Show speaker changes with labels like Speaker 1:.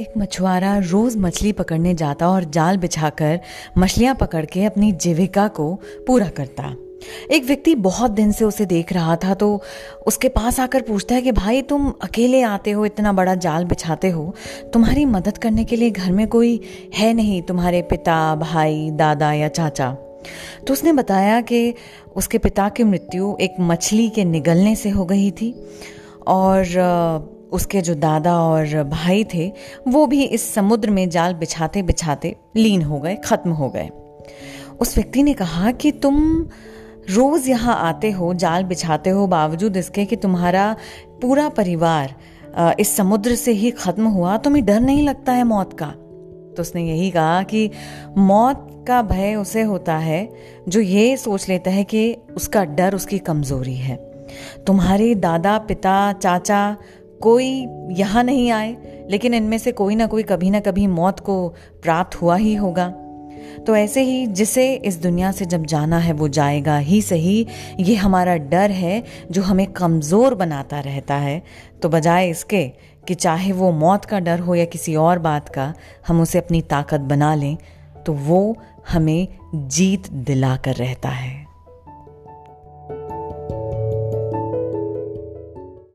Speaker 1: एक मछुआरा रोज मछली पकड़ने जाता और जाल बिछाकर मछलियाँ पकड़ के अपनी जीविका को पूरा करता। एक व्यक्ति बहुत दिन से उसे देख रहा था तो उसके पास आकर पूछता है कि, भाई, तुम अकेले आते हो, इतना बड़ा जाल बिछाते हो, तुम्हारी मदद करने के लिए घर में कोई है नहीं, तुम्हारे पिता, भाई, दादा या चाचा? तो उसने बताया कि उसके पिता की मृत्यु एक मछली के निगलने से हो गई थी और उसके जो दादा और भाई थे, वो भी इस समुद्र में जाल बिछाते बिछाते लीन हो गए, खत्म हो गए। उस व्यक्ति ने कहा कि तुम रोज यहाँ आते हो, जाल बिछाते हो, बावजूद इसके कि तुम्हारा पूरा परिवार इस समुद्र से ही खत्म हुआ, तुम्हें डर नहीं लगता है मौत का? तो उसने यही कहा कि मौत का भय उसे होता है, जो ये सोच लेता है कि उसका डर, उसकी कमज़ोरी है। तुम्हारे दादा, पिता, चाचा कोई यहाँ नहीं आए, लेकिन इनमें से कोई ना कोई कभी ना कभी मौत को प्राप्त हुआ ही होगा। तो ऐसे ही जिसे इस दुनिया से जब जाना है वो जाएगा ही सही। ये हमारा डर है जो हमें कमज़ोर बनाता रहता है। तो बजाय इसके कि चाहे वो मौत का डर हो या किसी और बात का, हम उसे अपनी ताकत बना लें तो वो हमें जीत दिला कर रहता है।